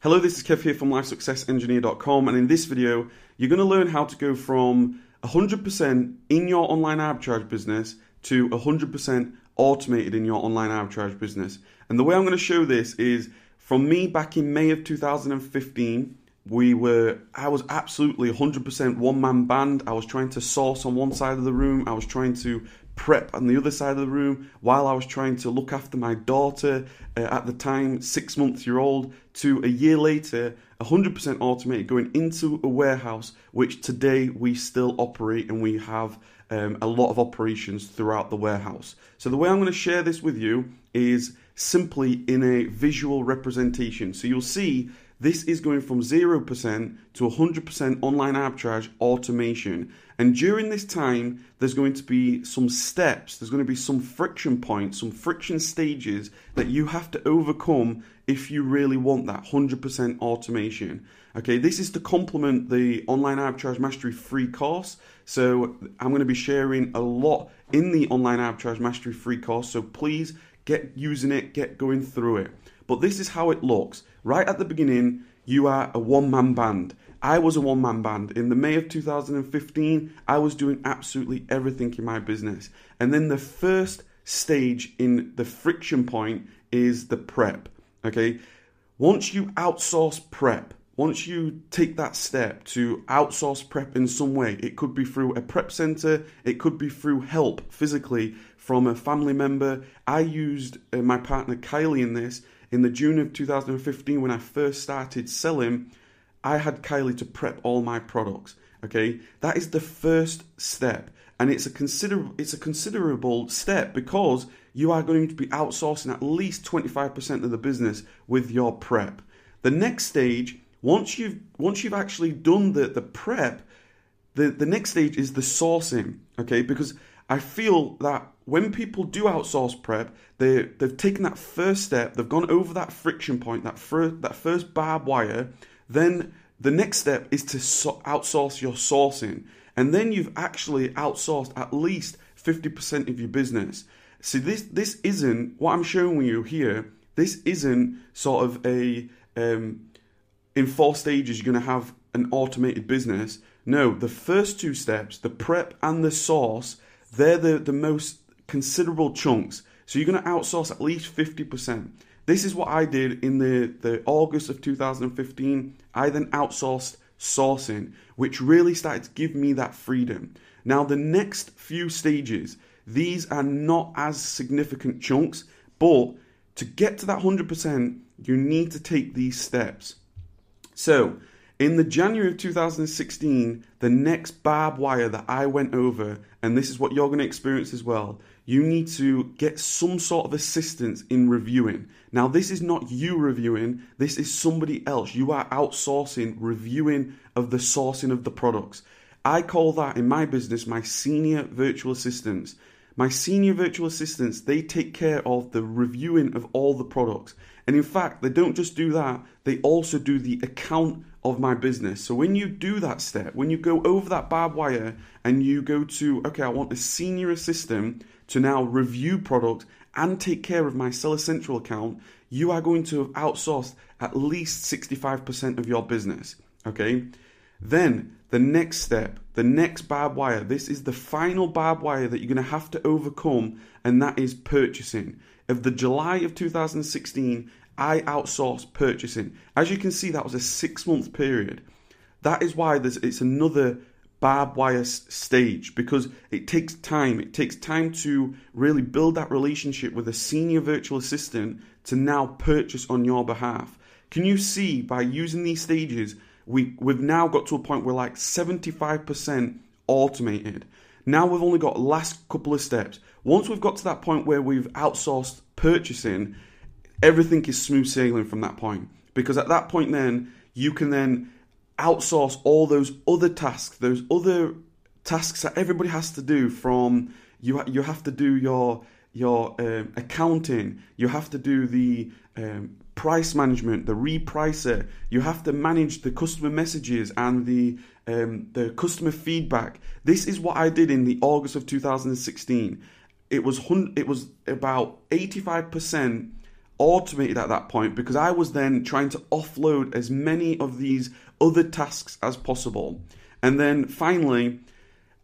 Hello, this is Kev here from LifeSuccessEngineer.com, and in this video, you're going to learn how to go from 100% in your online arbitrage business to 100% automated in your online arbitrage business. And the way I'm going to show this is from me back in May of 2015. We were, I was absolutely 100% one man band. I was trying to source on one side of the room, I was trying to prep on the other side of the room while I was trying to look after my daughter uh, at the time, six months year old, to a year later, 100% automated, going into a warehouse, which today we still operate and we have um, a lot of operations throughout the warehouse. So, the way I'm going to share this with you is simply in a visual representation. So, you'll see this is going from 0% to 100% online arbitrage automation. And during this time, there's going to be some steps, there's going to be some friction points, some friction stages that you have to overcome if you really want that 100% automation. Okay, this is to complement the Online Arbitrage Mastery free course. So I'm going to be sharing a lot in the Online Arbitrage Mastery free course. So please get using it, get going through it. But this is how it looks. Right at the beginning, you are a one man band. I was a one man band. In the May of 2015, I was doing absolutely everything in my business. And then the first stage in the friction point is the prep. Okay. Once you outsource prep, once you take that step to outsource prep in some way, it could be through a prep center, it could be through help physically from a family member. I used uh, my partner Kylie in this in the June of 2015 when I first started selling. I had Kylie to prep all my products. Okay, that is the first step, and it's a consider it's a considerable step because you are going to be outsourcing at least 25% of the business with your prep. The next stage, once you've once you've actually done the the prep, the the next stage is the sourcing. Okay, because I feel that when people do outsource prep, they they've taken that first step, they've gone over that friction point, that first that first barbed wire. Then the next step is to so- outsource your sourcing, and then you've actually outsourced at least fifty percent of your business. See, this this isn't what I'm showing you here. This isn't sort of a um, in four stages you're going to have an automated business. No, the first two steps, the prep and the source they're the, the most considerable chunks. So you're going to outsource at least 50%. This is what I did in the, the August of 2015. I then outsourced sourcing, which really started to give me that freedom. Now, the next few stages, these are not as significant chunks, but to get to that 100%, you need to take these steps. So, in the January of 2016, the next barbed wire that I went over, and this is what you're going to experience as well, you need to get some sort of assistance in reviewing. Now, this is not you reviewing, this is somebody else. You are outsourcing reviewing of the sourcing of the products. I call that in my business my senior virtual assistants. My senior virtual assistants, they take care of the reviewing of all the products. And in fact, they don't just do that, they also do the account of my business. So when you do that step, when you go over that barbed wire and you go to, okay, I want a senior assistant to now review product and take care of my Seller Central account, you are going to have outsourced at least 65% of your business. Okay? Then the next step, the next barbed wire, this is the final barbed wire that you're going to have to overcome, and that is purchasing. Of the July of 2016, I outsourced purchasing. As you can see, that was a six month period. That is why it's another barbed wire stage because it takes time. It takes time to really build that relationship with a senior virtual assistant to now purchase on your behalf. Can you see by using these stages, we, we've now got to a point where like 75% automated. Now we've only got last couple of steps. Once we've got to that point where we've outsourced purchasing, everything is smooth sailing from that point. Because at that point, then you can then outsource all those other tasks, those other tasks that everybody has to do. From you, you have to do your your um, accounting, you have to do the um, price management, the repricer. You have to manage the customer messages and the um, the customer feedback. This is what I did in the August of 2016. It was it was about 85% automated at that point because I was then trying to offload as many of these other tasks as possible. And then finally,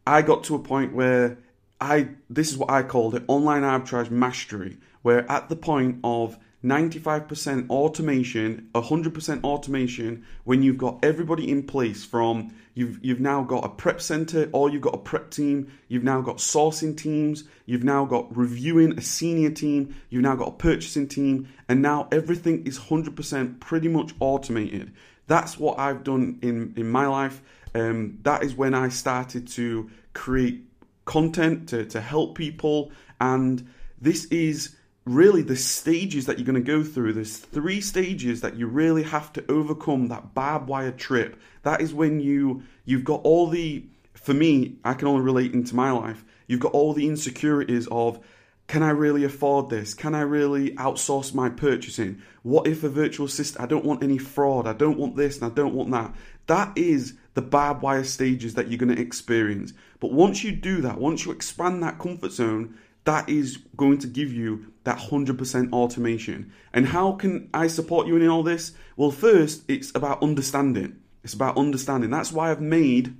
I got to a point where I this is what I called it online arbitrage mastery, where at the point of 95% automation, 100% automation, when you've got everybody in place from you've you've now got a prep center or you've got a prep team, you've now got sourcing teams, you've now got reviewing a senior team, you've now got a purchasing team, and now everything is 100% pretty much automated. That's what I've done in in my life. Um, that is when I started to create content to, to help people and this is really the stages that you're going to go through. There's three stages that you really have to overcome that barbed wire trip. That is when you you've got all the for me, I can only relate into my life. You've got all the insecurities of can I really afford this? Can I really outsource my purchasing? What if a virtual assistant? I don't want any fraud. I don't want this and I don't want that. That is the barbed wire stages that you're going to experience. But once you do that, once you expand that comfort zone, that is going to give you that 100% automation. And how can I support you in all this? Well, first, it's about understanding. It's about understanding. That's why I've made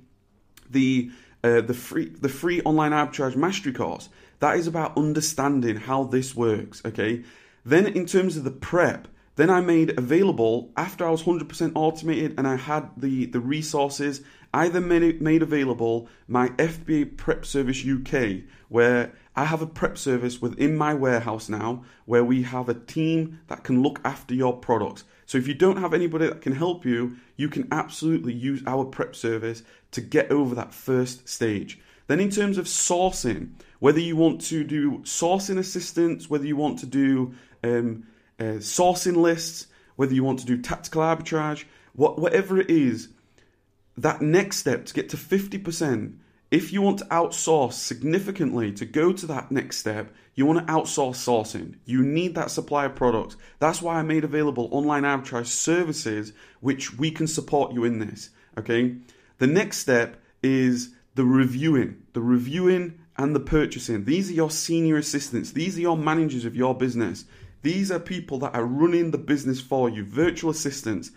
the uh, the free the free online arbitrage mastery course. That is about understanding how this works. Okay. Then in terms of the prep, then I made available after I was 100% automated and I had the the resources. I then made, made available my FBA Prep Service UK, where I have a prep service within my warehouse now where we have a team that can look after your products. So if you don't have anybody that can help you, you can absolutely use our prep service to get over that first stage. Then, in terms of sourcing, whether you want to do sourcing assistance, whether you want to do um, uh, sourcing lists, whether you want to do tactical arbitrage, what, whatever it is, that next step to get to 50% if you want to outsource significantly to go to that next step, you want to outsource sourcing. You need that supply of products. That's why I made available online arbitrage services, which we can support you in this. Okay. The next step is the reviewing, the reviewing and the purchasing. These are your senior assistants. These are your managers of your business. These are people that are running the business for you, virtual assistants.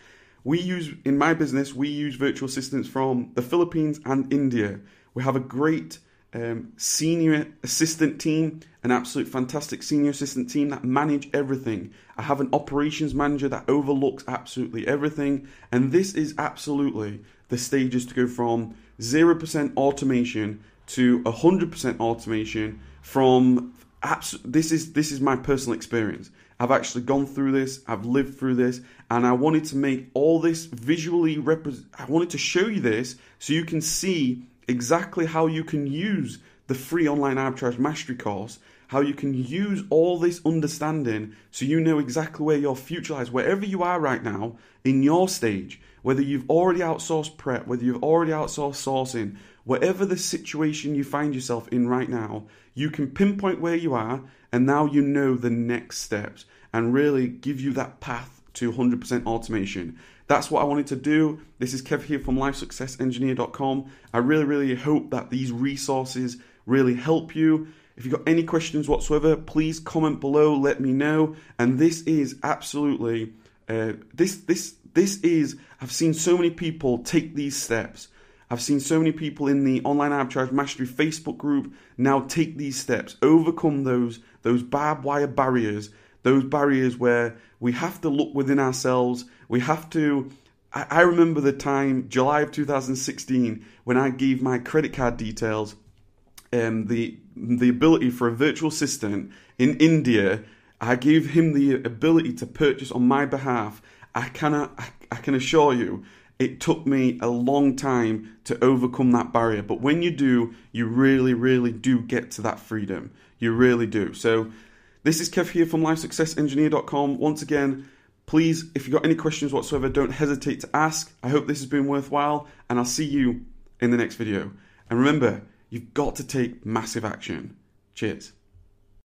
We use, in my business, we use virtual assistants from the Philippines and India. We have a great um, senior assistant team, an absolute fantastic senior assistant team that manage everything. I have an operations manager that overlooks absolutely everything, and this is absolutely the stages to go from 0% automation to 100% automation from abs- this is this is my personal experience. I've actually gone through this, I've lived through this, and I wanted to make all this visually represent I wanted to show you this so you can see exactly how you can use the free online arbitrage mastery course, how you can use all this understanding so you know exactly where your future lies, wherever you are right now in your stage, whether you've already outsourced prep, whether you've already outsourced sourcing, whatever the situation you find yourself in right now, you can pinpoint where you are and now you know the next steps and really give you that path to 100% automation. That's what I wanted to do. This is Kev here from LifeSuccessEngineer.com. I really, really hope that these resources really help you. If you've got any questions whatsoever, please comment below. Let me know. And this is absolutely uh, this this this is. I've seen so many people take these steps. I've seen so many people in the online arbitrage mastery Facebook group now take these steps, overcome those those barbed wire barriers, those barriers where we have to look within ourselves. We have to. I, I remember the time, July of 2016, when I gave my credit card details, um, the the ability for a virtual assistant in India. I gave him the ability to purchase on my behalf. I cannot. I, I can assure you, it took me a long time to overcome that barrier. But when you do, you really, really do get to that freedom. You really do. So this is Kev here from LifeSuccessEngineer.com. Once again, please, if you've got any questions whatsoever, don't hesitate to ask. I hope this has been worthwhile, and I'll see you in the next video. And remember, you've got to take massive action. Cheers.